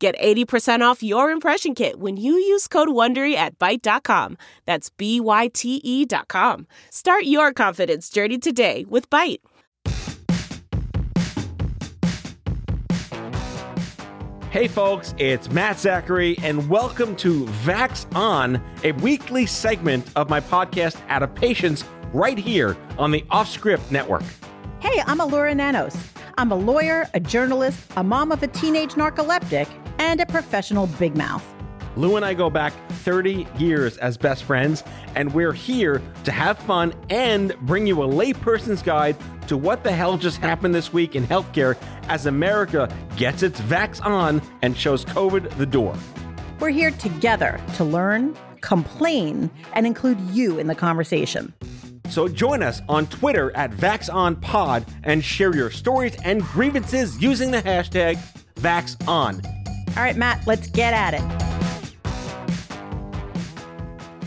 Get 80% off your impression kit when you use code WONDERY at Byte.com. That's B-Y-T-E dot com. Start your confidence journey today with Byte. Hey folks, it's Matt Zachary, and welcome to Vax On, a weekly segment of my podcast Out of Patience, right here on the Offscript Network. Hey, I'm Elura Nanos. I'm a lawyer, a journalist, a mom of a teenage narcoleptic, and a professional big mouth. Lou and I go back 30 years as best friends, and we're here to have fun and bring you a layperson's guide to what the hell just happened this week in healthcare as America gets its vax on and shows COVID the door. We're here together to learn, complain, and include you in the conversation. So join us on Twitter at VaxOnPod and share your stories and grievances using the hashtag VaxOn. All right, Matt, let's get at it.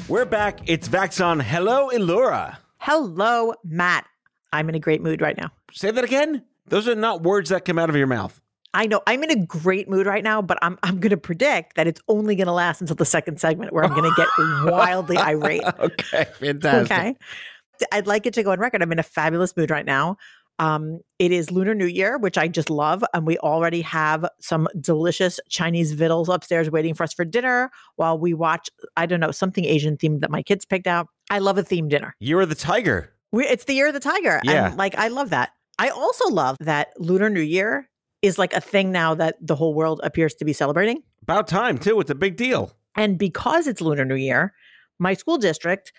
We're back. It's Vaxon. Hello, Elura. Hello, Matt. I'm in a great mood right now. Say that again. Those are not words that come out of your mouth. I know I'm in a great mood right now, but I'm I'm going to predict that it's only going to last until the second segment where I'm going to get wildly irate. okay, fantastic. Okay. I'd like it to go on record. I'm in a fabulous mood right now. Um, it is Lunar New Year, which I just love, and we already have some delicious Chinese vittles upstairs waiting for us for dinner while we watch. I don't know something Asian themed that my kids picked out. I love a themed dinner. You're the tiger. We, it's the year of the tiger. Yeah. And like I love that. I also love that Lunar New Year is like a thing now that the whole world appears to be celebrating. About time too. It's a big deal. And because it's Lunar New Year, my school district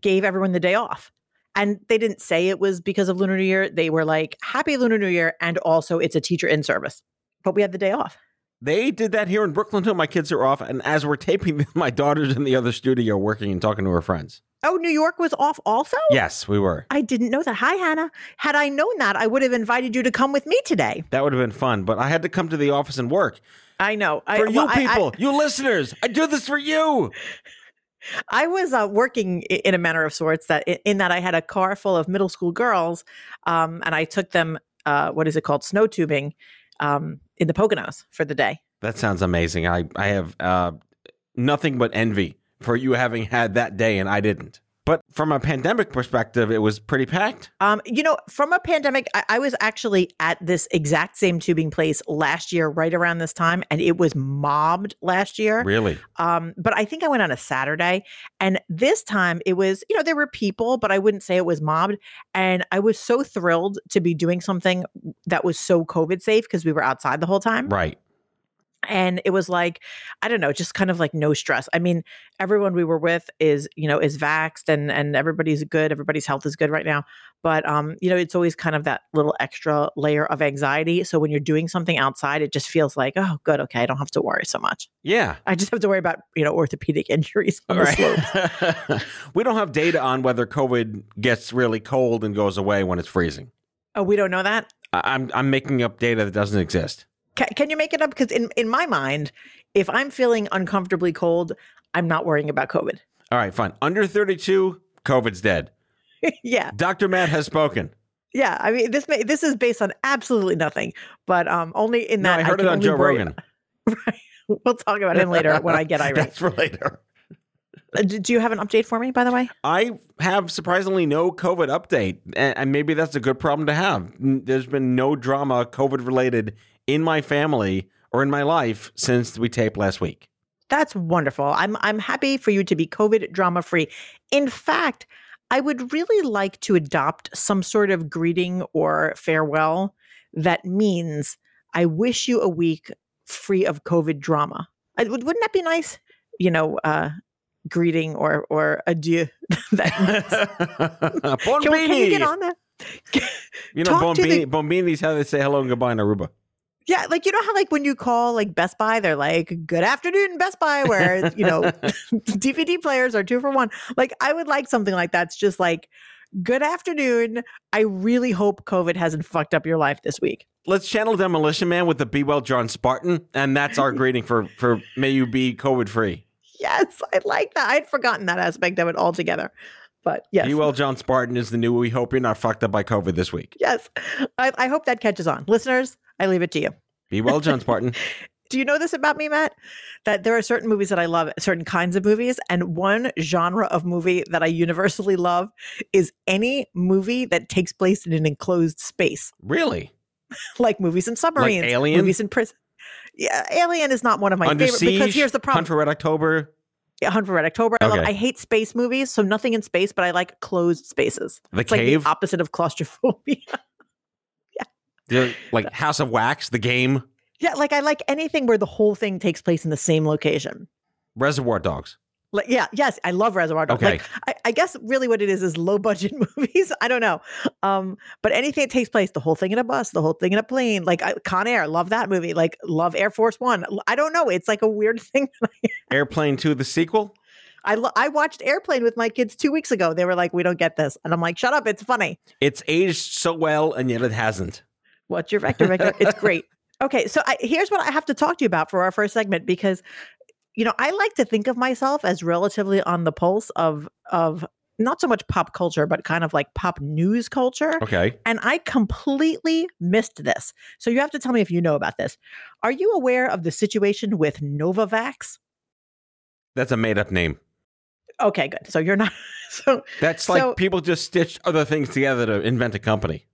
gave everyone the day off. And they didn't say it was because of Lunar New Year. They were like, Happy Lunar New Year. And also, it's a teacher in service. But we had the day off. They did that here in Brooklyn too. My kids are off, and as we're taping, my daughter's in the other studio working and talking to her friends. Oh, New York was off also? Yes, we were. I didn't know that. Hi, Hannah. Had I known that, I would have invited you to come with me today. That would have been fun, but I had to come to the office and work. I know. For I, you well, I- people, I, you listeners, I do this for you. I was uh, working in a manner of sorts that in that I had a car full of middle school girls, um, and I took them. Uh, what is it called? Snow tubing um, in the Poconos for the day. That sounds amazing. I, I have uh, nothing but envy for you having had that day and I didn't. But from a pandemic perspective, it was pretty packed. Um, you know, from a pandemic, I, I was actually at this exact same tubing place last year, right around this time, and it was mobbed last year. Really? Um, but I think I went on a Saturday, and this time it was, you know, there were people, but I wouldn't say it was mobbed. And I was so thrilled to be doing something that was so COVID safe because we were outside the whole time. Right. And it was like, I don't know, just kind of like no stress. I mean, everyone we were with is, you know, is vaxxed and and everybody's good, everybody's health is good right now. But um, you know, it's always kind of that little extra layer of anxiety. So when you're doing something outside, it just feels like, oh, good, okay, I don't have to worry so much. Yeah. I just have to worry about, you know, orthopedic injuries on All the slope. we don't have data on whether COVID gets really cold and goes away when it's freezing. Oh, we don't know that. I- I'm I'm making up data that doesn't exist. Can, can you make it up? Because in in my mind, if I'm feeling uncomfortably cold, I'm not worrying about COVID. All right, fine. Under 32, COVID's dead. yeah, Dr. Matt has spoken. yeah. I mean, this may, this is based on absolutely nothing, but um, only in No, that I heard it on Joe Rogan. right. We'll talk about him later when I get irate. That's for later. Uh, Do you have an update for me, by the way? I have surprisingly no COVID update, and maybe that's a good problem to have. There's been no drama COVID related in my family or in my life since we taped last week. That's wonderful. I'm I'm happy for you to be COVID drama free. In fact, I would really like to adopt some sort of greeting or farewell that means I wish you a week free of COVID drama. I, would- wouldn't that be nice? You know, uh, greeting or or adieu. that can, we, can you get on that? You know, Bombini, the- Bombini's how they say hello and goodbye in Aruba. Yeah, like you know how like when you call like Best Buy, they're like, "Good afternoon, Best Buy," where you know DVD players are two for one. Like I would like something like that's just like, "Good afternoon." I really hope COVID hasn't fucked up your life this week. Let's channel Demolition Man with the Be Well John Spartan, and that's our greeting for for May you be COVID free. Yes, I like that. I'd forgotten that aspect of it altogether. But yes, Be Well John Spartan is the new. We hope you're not fucked up by COVID this week. yes, I, I hope that catches on, listeners. I leave it to you. Be well, John Spartan. Do you know this about me, Matt? That there are certain movies that I love, certain kinds of movies, and one genre of movie that I universally love is any movie that takes place in an enclosed space, Really? like movies in submarines, Alien? movies in prison. Yeah, Alien is not one of my Under favorite Siege. because here's the problem: Hunt for Red October. Yeah, Hunt for Red October. I, love, I hate space movies, so nothing in space, but I like closed spaces. The It's like Cave. the opposite of claustrophobia. the, like House of Wax. The game. yeah, like I like anything where the whole thing takes place in the same location. Reservoir Dogs. Like, yeah, yes, I love Reservoir Dogs. Okay. Like, I, I guess really what it is is low budget movies. I don't know, um, but anything that takes place, the whole thing in a bus, the whole thing in a plane, like I, Con Air, love that movie. Like, love Air Force One. I don't know, it's like a weird thing. Airplane Two. The sequel. I lo- I watched Airplane with my kids two weeks ago. They were like, "We don't get this," and I'm like, "Shut up, it's funny." It's aged so well, and yet it hasn't. What's your vector, Victor? it's great. Okay, so I, here's what I have to talk to you about for our first segment because, you know, I like to think of myself as relatively on the pulse of of not so much pop culture, but kind of like pop news culture. Okay. And I completely missed this. So you have to tell me if you know about this. Are you aware of the situation with Novavax? That's a made up name. Okay, good. So you're not. So That's like So- people just stitched other things together to invent a company.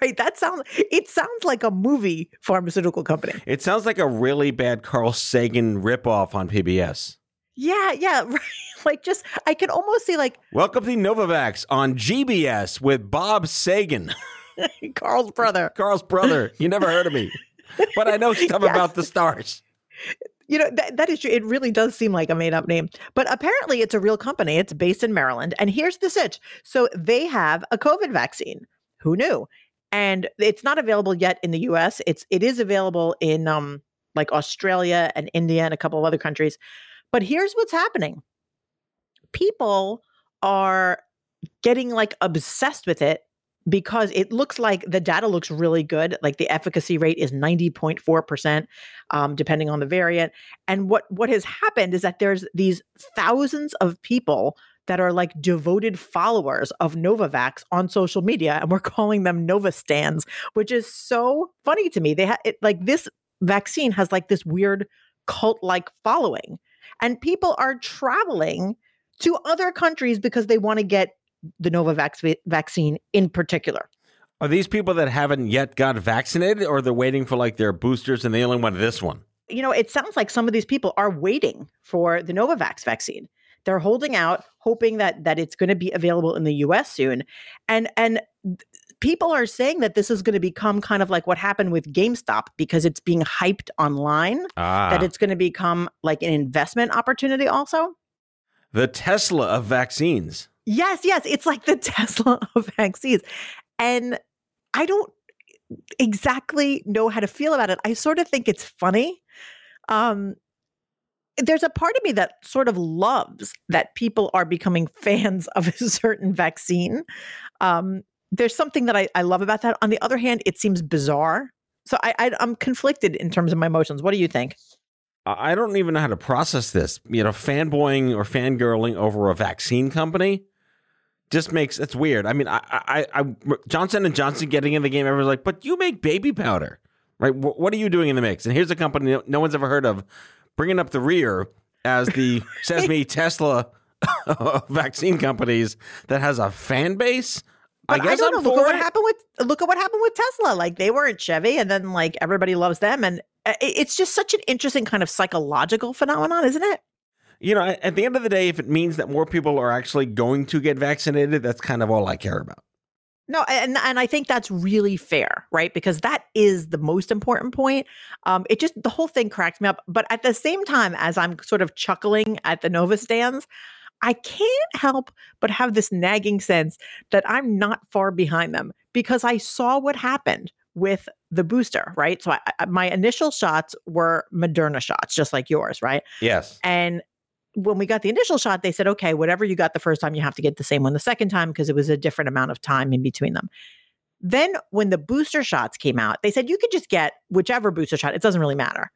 Right, that sounds. It sounds like a movie pharmaceutical company. It sounds like a really bad Carl Sagan ripoff on PBS. Yeah, yeah, right. Like just, I can almost see like Welcome to Novavax on GBS with Bob Sagan, Carl's brother. Carl's brother. You never heard of me, but I know stuff Yes. about the stars. You know, that, that is true. It really does seem like a made up name, but apparently it's a real company. It's based in Maryland. And here's the sitch. So they have a COVID vaccine. Who knew? And it's not available yet in the US. It's it is available in um like Australia and India and a couple of other countries. But here's what's happening. People are getting like obsessed with it because it looks like the data looks really good. Like the efficacy rate is 90.4%, um, depending on the variant. And what what has happened is that there's these thousands of people that are like devoted followers of Novavax on social media, and we're calling them Novastans, which is so funny to me. They ha- it, like this vaccine has like this weird cult like following, and people are traveling to other countries because they want to get the Novavax va- vaccine in particular. Are these people that haven't yet got vaccinated, or they're waiting for like their boosters and they only want this one? you know, it sounds like some of these people are waiting for the Novavax vaccine. They're holding out, hoping that that it's going to be available in the U.S. soon, and and people are saying that this is going to become kind of like what happened with GameStop because it's being hyped online. Ah, That it's going to become like an investment opportunity, also. the Tesla of vaccines. Yes, yes, it's like the Tesla of vaccines, and I don't exactly know how to feel about it. I sort of think it's funny. Um, there's a part of me that sort of loves that people are becoming fans of a certain vaccine. Um, there's something that I, I love about that. On the other hand, it seems bizarre. So I, I, I'm conflicted in terms of my emotions. What do you think? I don't even know how to process this. You know, fanboying or fangirling over a vaccine company just makes it's weird. I mean, I, I, I Johnson and Johnson getting in the game. Everyone's like, but you make baby powder, right? Wh- what are you doing in the mix? And here's a company no one's ever heard of, bringing up the rear as the says me Tesla vaccine companies that has a fan base. But I guess don't I'm know. Look at what it. happened with look at what happened with Tesla. Like they weren't Chevy, and then like everybody loves them, and uh, it's just such an interesting kind of psychological phenomenon, isn't it? You know, at the end of the day, if it means that more people are actually going to get vaccinated, that's kind of all I care about. No, and and I think that's really fair, right? Because that is the most important point. Um, it just the whole thing cracks me up. But at the same time, as I'm sort of chuckling at the Novastans, I can't help but have this nagging sense that I'm not far behind them because I saw what happened with the booster, right? So I, I, my initial shots were Moderna shots, just like yours, right? Yes. And when we got the initial shot, they said, okay, whatever you got the first time, you have to get the same one the second time because it was a different amount of time in between them. Then when the booster shots came out, they said you could just get whichever booster shot, it doesn't really matter.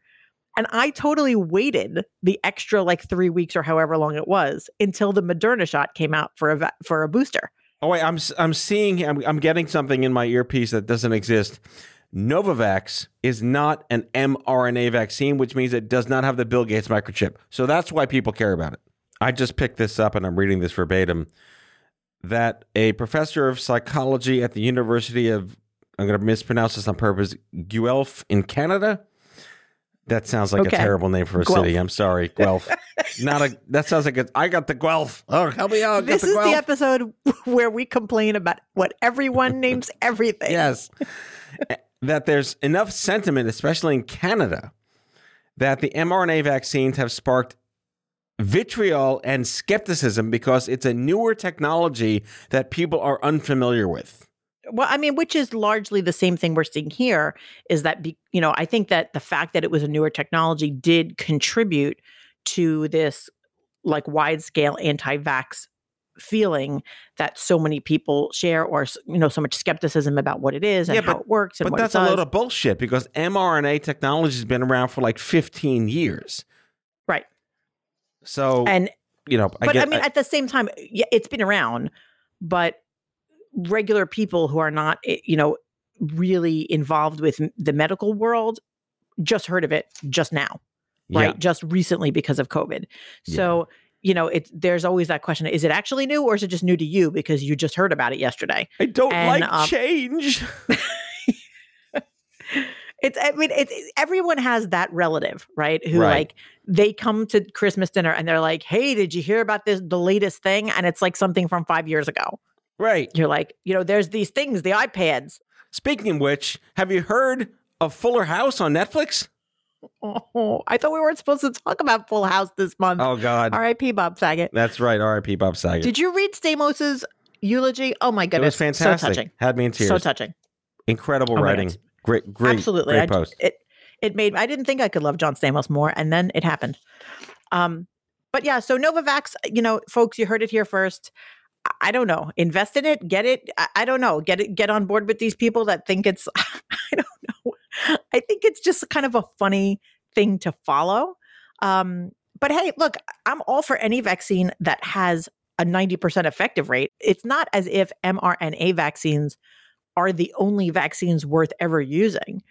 And I totally waited the extra like three weeks or however long it was until the Moderna shot came out for a for a booster. Oh wait, I'm I'm seeing I'm, I'm getting something in my earpiece that doesn't exist. Novavax is not an mRNA vaccine, which means it does not have the Bill Gates microchip. So that's why people care about it. I just picked this up and I'm reading this verbatim that a professor of psychology at the University of, I'm going to mispronounce this on purpose, Guelph in Canada. That sounds like Okay. a terrible name for a Guelph. city. I'm sorry, Guelph. Not a. That sounds like a. I got the Guelph. Oh, help me out. This the is Guelph. the episode where we complain about what everyone names everything. Yes. that there's enough sentiment, especially in Canada, that the mRNA vaccines have sparked vitriol and skepticism because it's a newer technology that people are unfamiliar with. Well, I mean, which is largely the same thing we're seeing here is that, be, you know, I think that the fact that it was a newer technology did contribute to this like wide scale anti vax feeling that so many people share or, you know, so much skepticism about what it is and Yeah, how it works and But that's a load of bullshit because mRNA technology has been around for like 15 years. right. So, And, you know, I but I, get mean, at the same time, yeah, it's been around, but regular people who are not, eh, you know, really involved with the medical world just heard of it just now. right? yeah. Just recently because of COVID. Yeah. You know, it's there's always that question: Is it actually new, or is it just new to you because you just heard about it yesterday? I don't and, like um, change. It's I mean, it's everyone has that relative, right? Who Right. like they come to Christmas dinner and they're like, "Hey, did you hear about this the latest thing?" And it's like something from five years ago. right. You're like, you know, there's these things, the iPads. Speaking of which, have you heard of Fuller House on Netflix? Oh, I thought we weren't supposed to talk about Full House this month. Oh God, R.I.P. Bob Saget. that's right. R.I.P. Bob Saget. Did you read Stamos's eulogy? Oh my goodness. it was fantastic. So touching. Had me in tears. So touching. Incredible Oh writing. Great, great, Absolutely. great I, post. It it made I didn't think I could love John Stamos more, and then it happened. Um, but yeah, so Novavax, you know, folks, you heard it here first. I- I don't know. Invest in it. Get it. I, I don't know. Get it. Get on board with these people that think it's. I don't know. I think it's just kind of a funny thing to follow. Um, but hey, look, I'm all for any vaccine that has a 90% effective rate. It's not as if mRNA vaccines are the only vaccines worth ever using.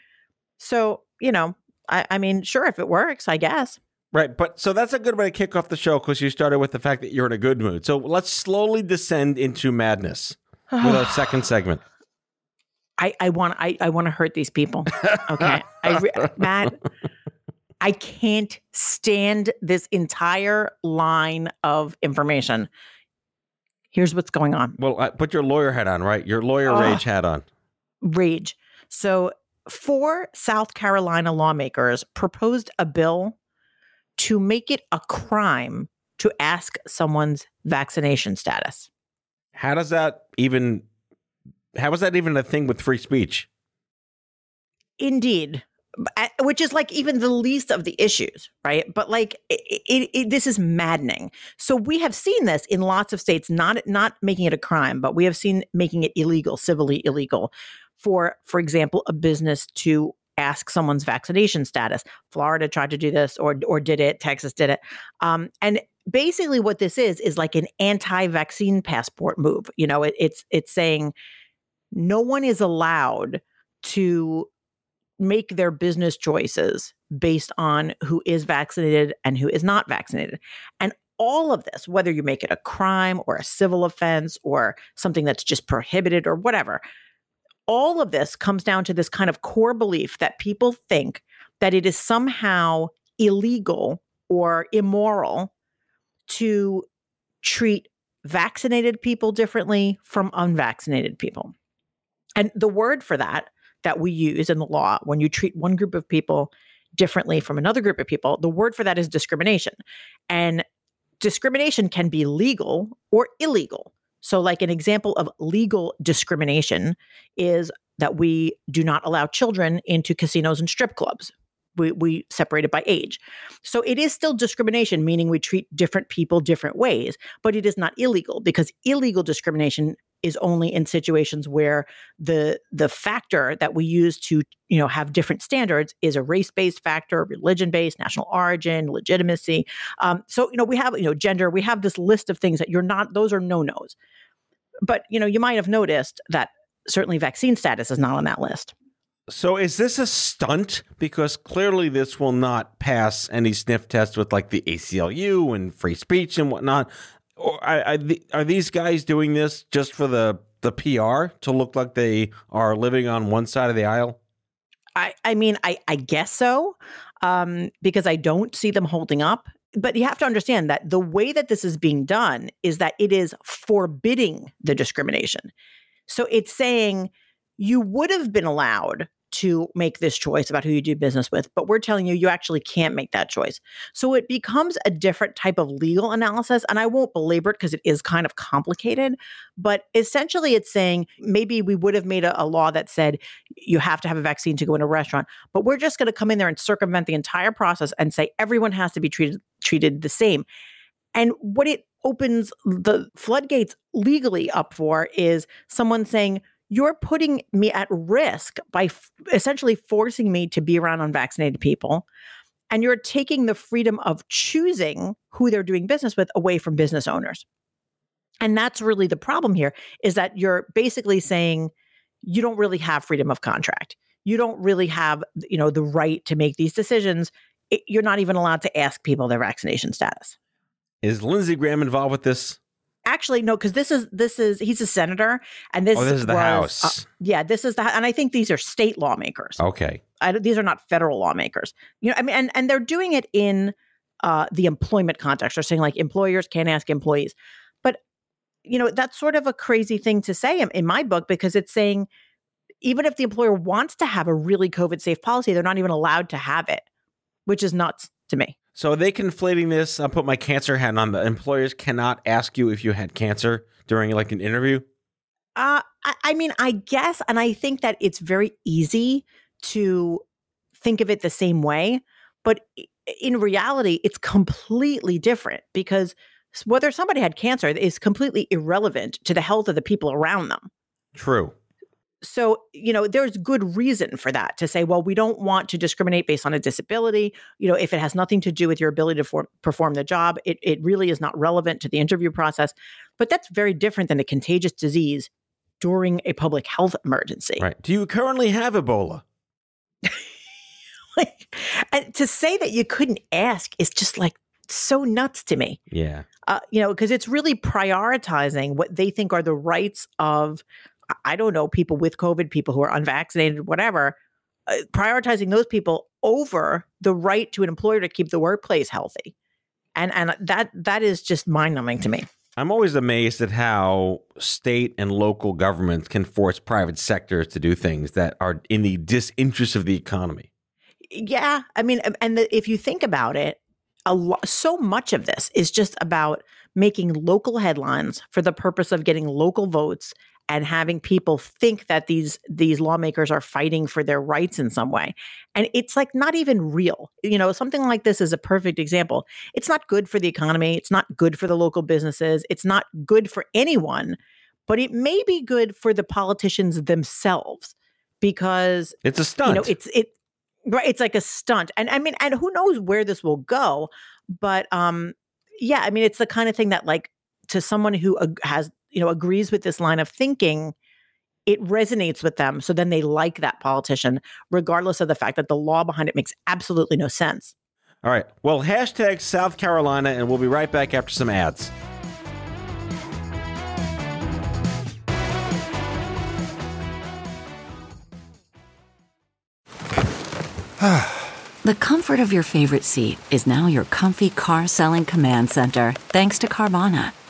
So, you know, I, I mean, sure, if it works, I guess. Right, but so that's a good way to kick off the show because you started with the fact that you're in a good mood. So let's slowly descend into madness with our second segment. I, I want I, I want to hurt these people. Okay. I re- Matt, I can't stand this entire line of information. Here's what's going on. Well, uh, put your lawyer hat on, right? Your lawyer rage hat on. Rage. So, four South Carolina lawmakers proposed a bill to make it a crime to ask someone's vaccination status. How does that even? How is that even a thing with free speech? Indeed. Which is like even the least of the issues, right? But like it, it, it, this is maddening. So we have seen this in lots of states, not not making it a crime, but we have seen making it illegal, civilly illegal, for for example, a business to ask someone's vaccination status. Florida tried to do this, or or did it? Texas did it, um, and basically what this is is like an anti-vaccine passport move. You know, it, it's it's saying no one is allowed to make their business choices based on who is vaccinated and who is not vaccinated. And all of this, whether you make it a crime or a civil offense or something that's just prohibited or whatever, all of this comes down to this kind of core belief that people think that it is somehow illegal or immoral to treat vaccinated people differently from unvaccinated people. And the word for that that we use in the law when you treat one group of people differently from another group of people, the word for that is discrimination. And discrimination can be legal or illegal. So, like an example of legal discrimination is that we do not allow children into casinos and strip clubs. We, we separate it by age. So it is still discrimination, meaning we treat different people different ways, but it is not illegal because illegal discrimination is only in situations where the the factor that we use to you know have different standards is a race based factor, religion based, national origin, legitimacy. Um, so you know we have you know gender. We have this list of things that you're not; those are no nos. But you know you might have noticed that certainly vaccine status is not on that list. So is this a stunt? Because clearly this will not pass any sniff test with like the ACLU and free speech and whatnot. Or are, are these guys doing this just for the the PR to look like they are living on one side of the aisle? I, I mean, I, I guess so, um, because I don't see them holding up. But you have to understand that the way that this is being done is that it is forbidding the discrimination. So it's saying you would have been allowed to make this choice about who you do business with, but we're telling you, you actually can't make that choice. So it becomes a different type of legal analysis. And I won't belabor it because it is kind of complicated. But essentially, it's saying maybe we would have made a, a law that said you have to have a vaccine to go in a restaurant, but we're just going to come in there and circumvent the entire process and say everyone has to be treated treated the same. And what it opens the floodgates legally up for is someone saying, you're putting me at risk by f- essentially forcing me to be around unvaccinated people. And you're taking the freedom of choosing who they're doing business with away from business owners. And that's really the problem here is that you're basically saying you don't really have freedom of contract. You don't really have, you know, the right to make these decisions. It, you're not even allowed to ask people their vaccination status. Is Lindsey Graham involved with this? Actually no because this is this is he's a senator and this, oh, this is the was, house. uh, yeah this is the and i think these are state lawmakers. Okay. I, these are not federal lawmakers. You know i mean and, and they're doing it in uh, the employment context. They're saying like employers can't ask employees. But you know that's sort of a crazy thing to say in, in my book because it's saying even if the employer wants to have a really covid safe policy they're not even allowed to have it which is nuts to me so are they conflating this? I'll put my cancer hat on. The employers cannot ask you if you had cancer during like an interview. Uh, I, I mean, I guess, and I think that it's very easy to think of it the same way, but in reality, it's completely different because whether somebody had cancer is completely irrelevant to the health of the people around them. True so you know there's good reason for that to say well we don't want to discriminate based on a disability. You know if it has nothing to do with your ability to for, perform the job it, it really is not relevant to the interview process. But that's very different than a contagious disease during a public health emergency. Right. Do you currently have ebola? Like and to say that you couldn't ask is just like so nuts to me. Yeah. Uh, you know because it's really prioritizing what they think are the rights of I don't know, people with COVID, people who are unvaccinated, whatever, uh, prioritizing those people over the right to an employer to keep the workplace healthy. And and that that is just mind-numbing to me. I'm always amazed at how state and local governments can force private sectors to do things that are in the disinterest of the economy. Yeah, I mean, and the, if you think about it, a lot, so much of this is just about making local headlines for the purpose of getting local votes and having people think that these these lawmakers are fighting for their rights in some way. And it's like not even real. You know something like this is a perfect example. It's not good for the economy. It's not good for the local businesses. It's not good for anyone but it may be good for the politicians themselves because it's a stunt you know it's it right it's like a stunt. And i mean and who knows where this will go but um yeah i mean it's the kind of thing that like to someone who uh, has you know agrees with this line of thinking it resonates with them so then they like that politician regardless of the fact that the law behind it makes absolutely no sense all right well hashtag south carolina and we'll be right back after some ads The comfort of your favorite seat is now your comfy car selling command center, thanks to Carvana.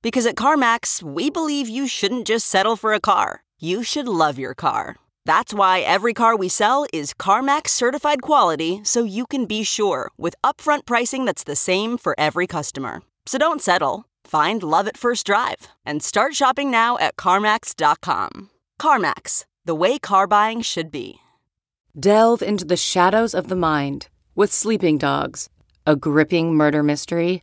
Because at CarMax, we believe you shouldn't just settle for a car, you should love your car. That's why every car we sell is CarMax certified quality so you can be sure with upfront pricing that's the same for every customer. So don't settle. Find love at first drive and start shopping now at CarMax.com. CarMax, the way car buying should be. Delve into the shadows of the mind with Sleeping Dogs, a gripping murder mystery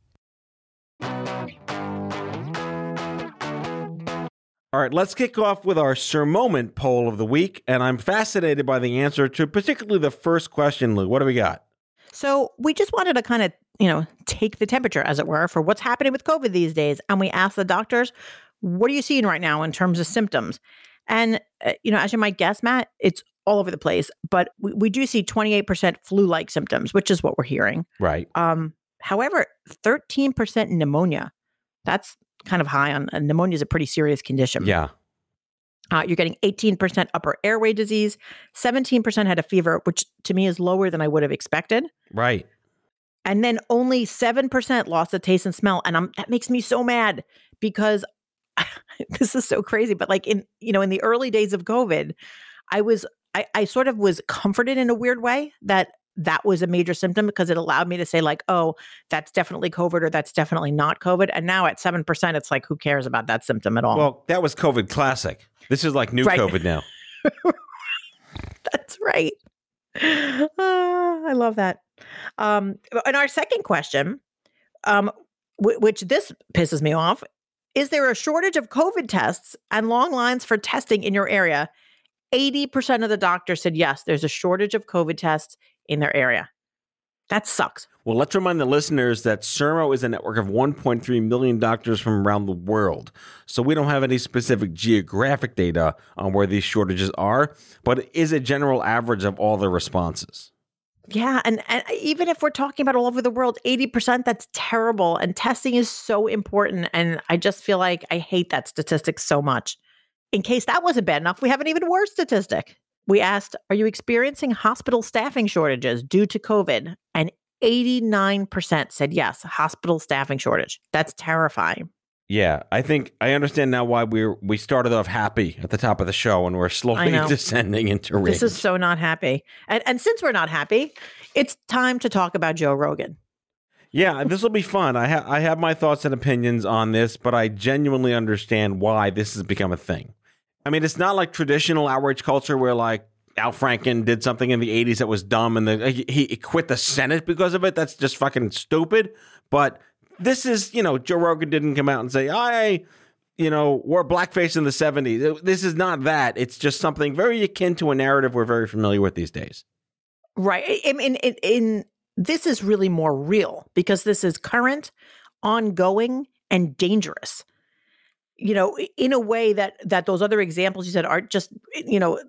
All right, let's kick off with our Sir Moment poll of the week. And I'm fascinated by the answer to particularly the first question, Lou. What do we got? So we just wanted to kind of, you know, take the temperature, as it were, for what's happening with COVID these days. And we asked the doctors, what are you seeing right now in terms of symptoms? And, uh, you know, as you might guess, Matt, it's all over the place. But we, we do see 28% flu like symptoms, which is what we're hearing. Right. Um, however, 13% pneumonia. That's kind of high on pneumonia is a pretty serious condition. Yeah. Uh, you're getting 18% upper airway disease, 17% had a fever, which to me is lower than I would have expected. Right. And then only 7% lost the taste and smell. And I'm, that makes me so mad because this is so crazy. But like in, you know, in the early days of COVID, I was, I, I sort of was comforted in a weird way that that was a major symptom because it allowed me to say like oh that's definitely covid or that's definitely not covid and now at 7% it's like who cares about that symptom at all Well, that was COVID classic. This is like new Right. COVID now. that's right Ah, i love that um and our second question um w- which this pisses me off is there a shortage of covid tests and long lines for testing in your area 80% of the doctors said yes there's a shortage of covid tests in their area that sucks Well, let's remind the listeners that Sermo is a network of 1.3 million doctors from around the world. So we don't have any specific geographic data on where these shortages are, but it is a general average of all the responses. Yeah, and, and even if we're talking about all over the world, 80%, that's terrible. And testing is so important. And I just feel like I hate that statistic so much. In case that wasn't bad enough, we have an even worse statistic. We asked, Are you experiencing hospital staffing shortages due to COVID? And 89% said yes, hospital staffing shortage. That's terrifying. Yeah, I think I understand now why we we started off happy at the top of the show and we're slowly descending into rage. This is so not happy. And, and since we're not happy, it's time to talk about Joe Rogan. Yeah, this will be fun. I have I have my thoughts and opinions on this, but I genuinely understand why this has become a thing. I mean, it's not like traditional outrage culture where like Al Franken did something in the '80s that was dumb, and the, he, he quit the Senate because of it. That's just fucking stupid. But this is, you know, Joe Rogan didn't come out and say, "I, you know, wore blackface in the '70s." This is not that. It's just something very akin to a narrative we're very familiar with these days. Right. I mean, in, in this is really more real because this is current, ongoing, and dangerous. You know, in a way that that those other examples you said are just you know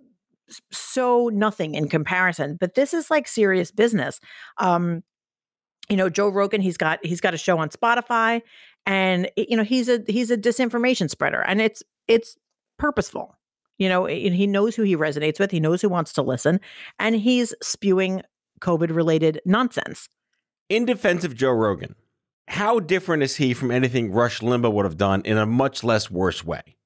so nothing in comparison. But this is like serious business. Um, you know, Joe Rogan, he's got he's got a show on Spotify, and you know he's a he's a disinformation spreader, and it's it's purposeful. You know, and he knows who he resonates with. He knows who wants to listen, and he's spewing COVID related nonsense. In defense of Joe Rogan, how different is he from anything Rush Limbaugh would have done in a much less worse way?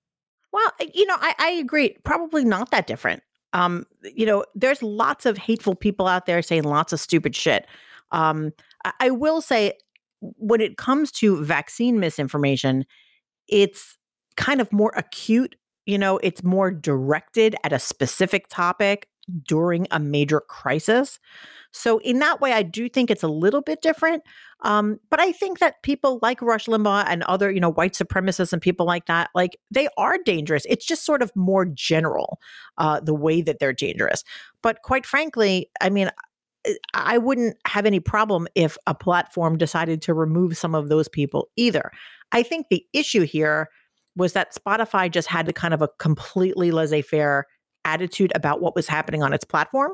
Well, you know, I, I agree. Probably not that different. Um, you know, there's lots of hateful people out there saying lots of stupid shit. Um, I, I will say, when it comes to vaccine misinformation, it's kind of more acute. You know, it's more directed at a specific topic. During a major crisis. So, in that way, I do think it's a little bit different. Um, but I think that people like Rush Limbaugh and other, you know, white supremacists and people like that, like they are dangerous. It's just sort of more general, uh, the way that they're dangerous. But quite frankly, I mean, I wouldn't have any problem if a platform decided to remove some of those people either. I think the issue here was that Spotify just had to kind of a completely laissez faire attitude about what was happening on its platform.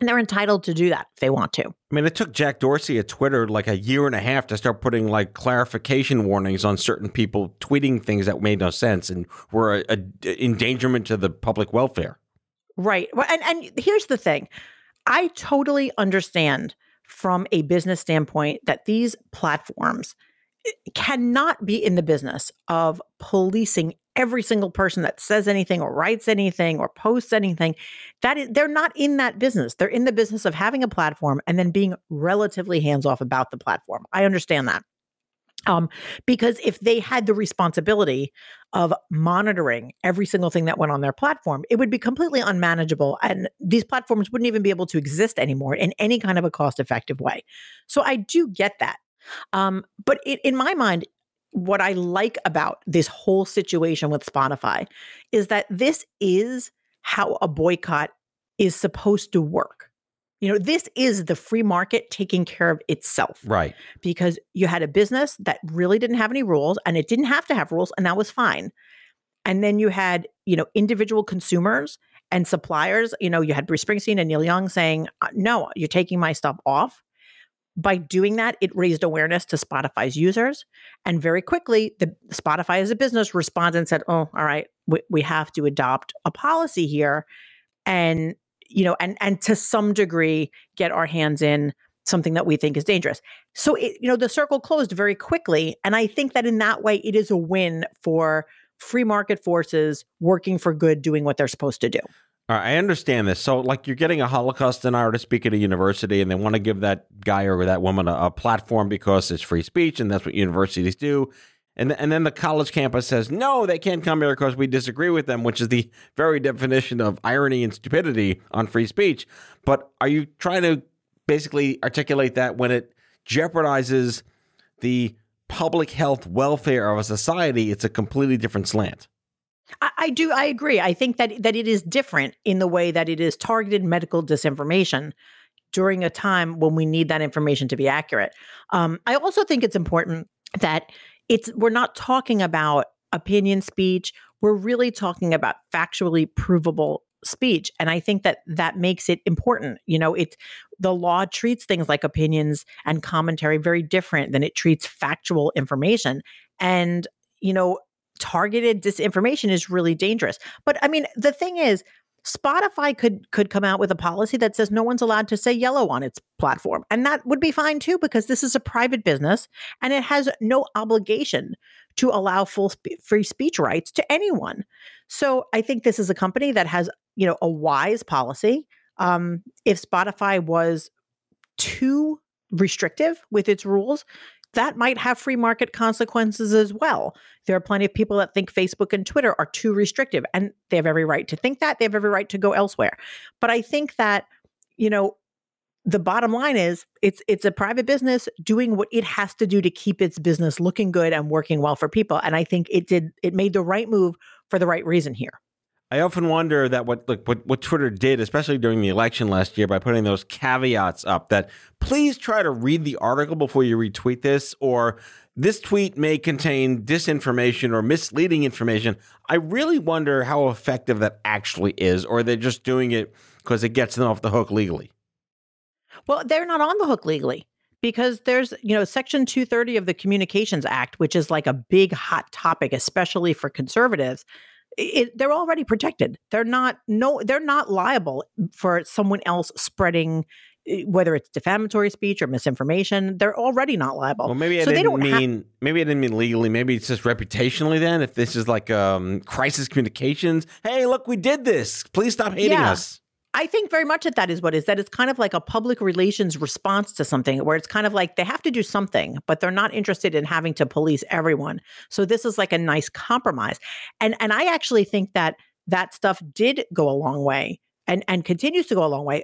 And they're entitled to do that if they want to. I mean, it took Jack Dorsey at Twitter like a year and a half to start putting like clarification warnings on certain people tweeting things that made no sense and were a, a endangerment to the public welfare. Right. And and here's the thing. I totally understand from a business standpoint that these platforms eh, cannot be in the business of policing every single person that says anything or writes anything or posts anything that is, they're not in that business they're in the business of having a platform and then being relatively hands off about the platform i understand that um, because if they had the responsibility of monitoring every single thing that went on their platform, it would be completely unmanageable. And these platforms wouldn't even be able to exist anymore in any kind of a cost effective way. So I do get that. Um, but it, in my mind, what I like about this whole situation with Spotify is that this is how a boycott is supposed to work. You know, this is the free market taking care of itself. Right. Because you had a business that really didn't have any rules and it didn't have to have rules and that was fine. And then you had, you know, individual consumers and suppliers. You know, you had Bruce Springsteen and Neil Young saying, uh, no, you're taking my stuff off by doing that, it raised awareness to Spotify's users. And very quickly, the Spotify as a business responded and said, Oh, all right, we, we have to adopt a policy here. And, you know, and and to some degree get our hands in something that we think is dangerous. So it, you know, the circle closed very quickly. And I think that in that way it is a win for free market forces working for good, doing what they're supposed to do. I understand this. So, like, you're getting a Holocaust denier to speak at a university, and they want to give that guy or that woman a, a, platform because it's free speech, and that's what universities do. And, and then the college campus says, no, they can't come here because we disagree with them, which is the very definition of irony and stupidity on free speech. But are you trying to basically articulate that when it jeopardizes the public health welfare of a society, it's a completely different slant? I, I, do. I agree. I think that that it is different in the way that it is targeted medical disinformation during a time when we need that information to be accurate. Um, I also think it's important that it's we're not talking about opinion speech. We're really talking about factually provable speech and i think that that makes it important you know it's the law treats things like opinions and commentary very different than it treats factual information and you know targeted disinformation is really dangerous. But I mean, the thing is, Spotify could could come out with a policy that says no one's allowed to say yellow on its platform. And that would be fine too because this is a private business and it has no obligation to allow full sp- free speech rights to anyone. So I think this is a company that has, you know, a wise policy. Um, if Spotify was too restrictive with its rules, that might have free market consequences as well. There are plenty of people that think Facebook and Twitter are too restrictive, and they have every right to think that. They have every right to go elsewhere. But I think that, you know, the bottom line is it's it's a private business doing what it has to do to keep its business looking good and working well for people and i think it did it made the right move for the right reason here I often wonder that what like what, what Twitter did, especially during the election last year, by putting those caveats up that please try to read the article before you retweet this, or this tweet may contain disinformation or misleading information. I really wonder how effective that actually is, or they're just doing it because it gets them off the hook legally. Well, they're not on the hook legally because there's you know section 230 of the communications act which is like a big hot topic especially for conservatives it, they're already protected. They're not no they're not liable for someone else spreading eh, whether it's defamatory speech or misinformation, they're already not liable. Well, maybe I so didn't mean ha- maybe I didn't mean legally. Maybe it's just reputationally. Then, if this is like um, crisis communications, hey, look, we did this. Please stop hating yeah. us. I think very much that that is what is that it's kind of like a public relations response to something where it's kind of like they have to do something, but they're not interested in having to police everyone. So this is like a nice compromise. And and I actually think that that stuff did go a long way and and continues to go a long way.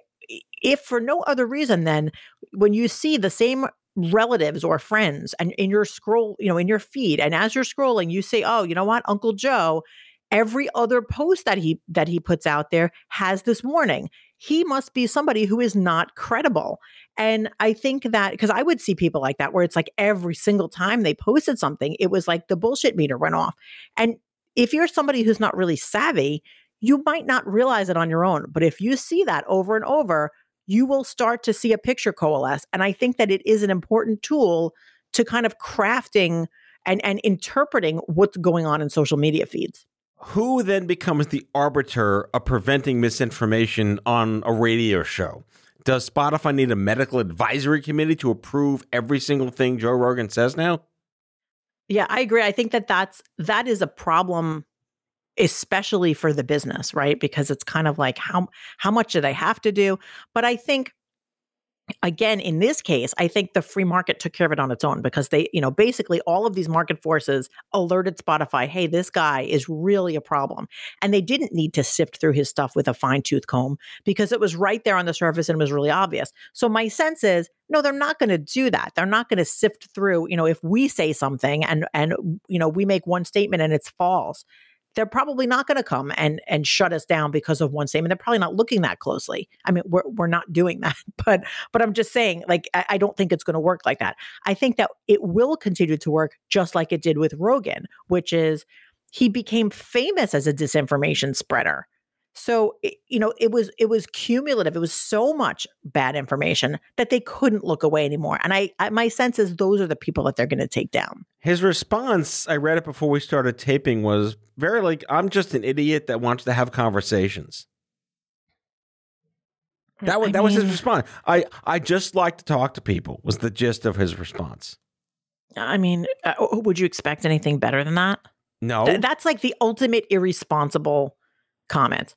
If for no other reason then when you see the same relatives or friends and in your scroll, you know, in your feed and as you're scrolling you say, "Oh, you know what? Uncle Joe every other post that he that he puts out there has this warning. He must be somebody who is not credible. And i think that because i would see people like that where it's like every single time they posted something it was like the bullshit meter went off. And if you're somebody who's not really savvy you might not realize it on your own but if you see that over and over you will start to see a picture coalesce. And i think that it is an important tool to kind of crafting and, and interpreting what's going on in social media feeds who then becomes the arbiter of preventing misinformation on a radio show? Does Spotify need a medical advisory committee to approve every single thing Joe Rogan says now? Yeah, I agree. I think that that's that is a problem especially for the business, right? Because it's kind of like how how much do they have to do? But I think again in this case i think the free market took care of it on its own because they you know basically all of these market forces alerted spotify hey this guy is really a problem and they didn't need to sift through his stuff with a fine-tooth comb because it was right there on the surface and it was really obvious. So my sense is no they're not going to do that. They're not going to sift through you know if we say something and and you know we make one statement and it's false they're probably not going to come and and shut us down because of one statement. They're probably not looking that closely. I mean, we're we're not doing that, but but I'm just saying, like, I, I don't think it's going to work like that. I think that it will continue to work just like it did with Rogan, which is he became famous as a disinformation spreader. So you know, it was it was cumulative. It was so much bad information that they couldn't look away anymore. And I, I my sense is those are the people that they're going to take down. His response, I read it before we started taping, was very like, "I'm just an idiot that wants to have conversations." That was I that mean, was his response. I I just like to talk to people. Was the gist of his response. I mean, uh, would you expect anything better than that? No, Th- that's like the ultimate irresponsible comment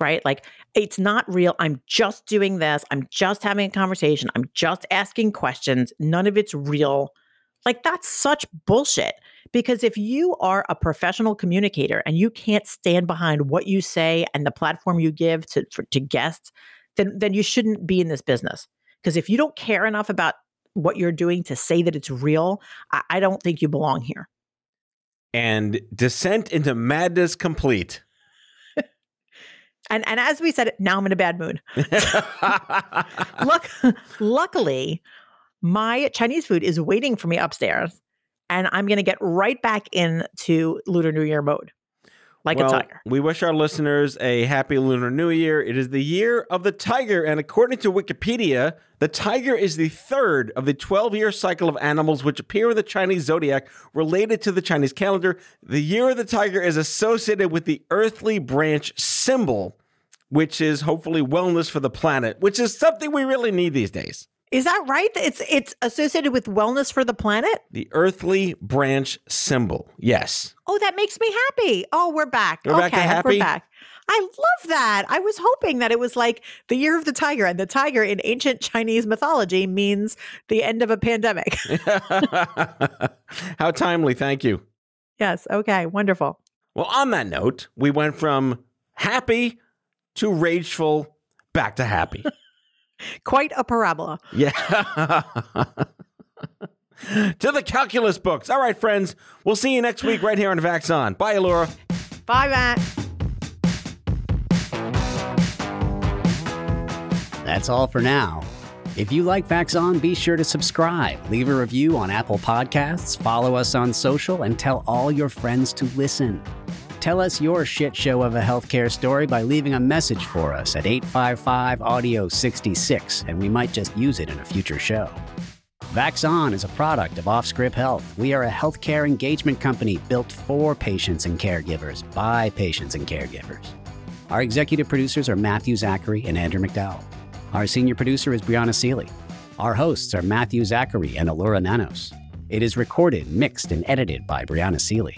right? Like it's not real. I'm just doing this. I'm just having a conversation. I'm just asking questions. None of it's real. Like that's such bullshit. Because if you are a professional communicator and you can't stand behind what you say and the platform you give to for, to guests, then then you shouldn't be in this business. Because if you don't care enough about what you're doing to say that it's real, I, I don't think you belong here. And descent into madness complete. And and as we said, now I'm in a bad mood. Look, luckily, my Chinese food is waiting for me upstairs, and I'm going to get right back into Lunar New Year mode like well, a tiger. We wish our listeners a happy Lunar New Year. It is the year of the tiger, and according to Wikipedia, the tiger is the third of the 12 year cycle of animals which appear in the Chinese zodiac related to the Chinese calendar. The year of the tiger is associated with the earthly branch symbol which is hopefully wellness for the planet, which is something we really need these days. Is that right? It's it's associated with wellness for the planet? The earthly branch symbol. Yes. Oh, that makes me happy. Oh, we're back. We're okay, back to happy. We're back. I love that. I was hoping that it was like the year of the tiger, and the tiger in ancient Chinese mythology means the end of a pandemic. How timely. Thank you. Yes. Okay. Wonderful. Well, on that note, we went from happy to rageful, back to happy. Quite a parabola. Yeah. to the calculus books. All right, friends. We'll see you next week right here on Vax On. Bye, Laura. Bye, Matt. That's all for now. If you like Vax On, be sure to subscribe, leave a review on Apple Podcasts, follow us on social, and tell all your friends to listen. Tell us your shit show of a healthcare story by leaving a message for us at 855 Audio 66, and we might just use it in a future show. Vax On is a product of Offscript Health. We are a healthcare engagement company built for patients and caregivers by patients and caregivers. Our executive producers are Matthew Zachary and Andrew McDowell. Our senior producer is Brianna Seely. Our hosts are Matthew Zachary and Elura Nanos. It is recorded, mixed, and edited by Brianna Seely.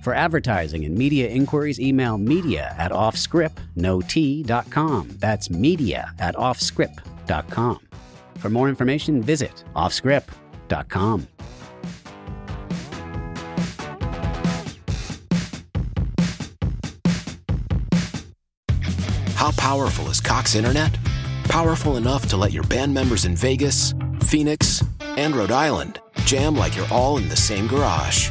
For advertising and media inquiries, email media at offscript.com. That's media at offscript.com. For more information, visit offscript.com. How powerful is Cox Internet? Powerful enough to let your band members in Vegas, Phoenix, and Rhode Island jam like you're all in the same garage.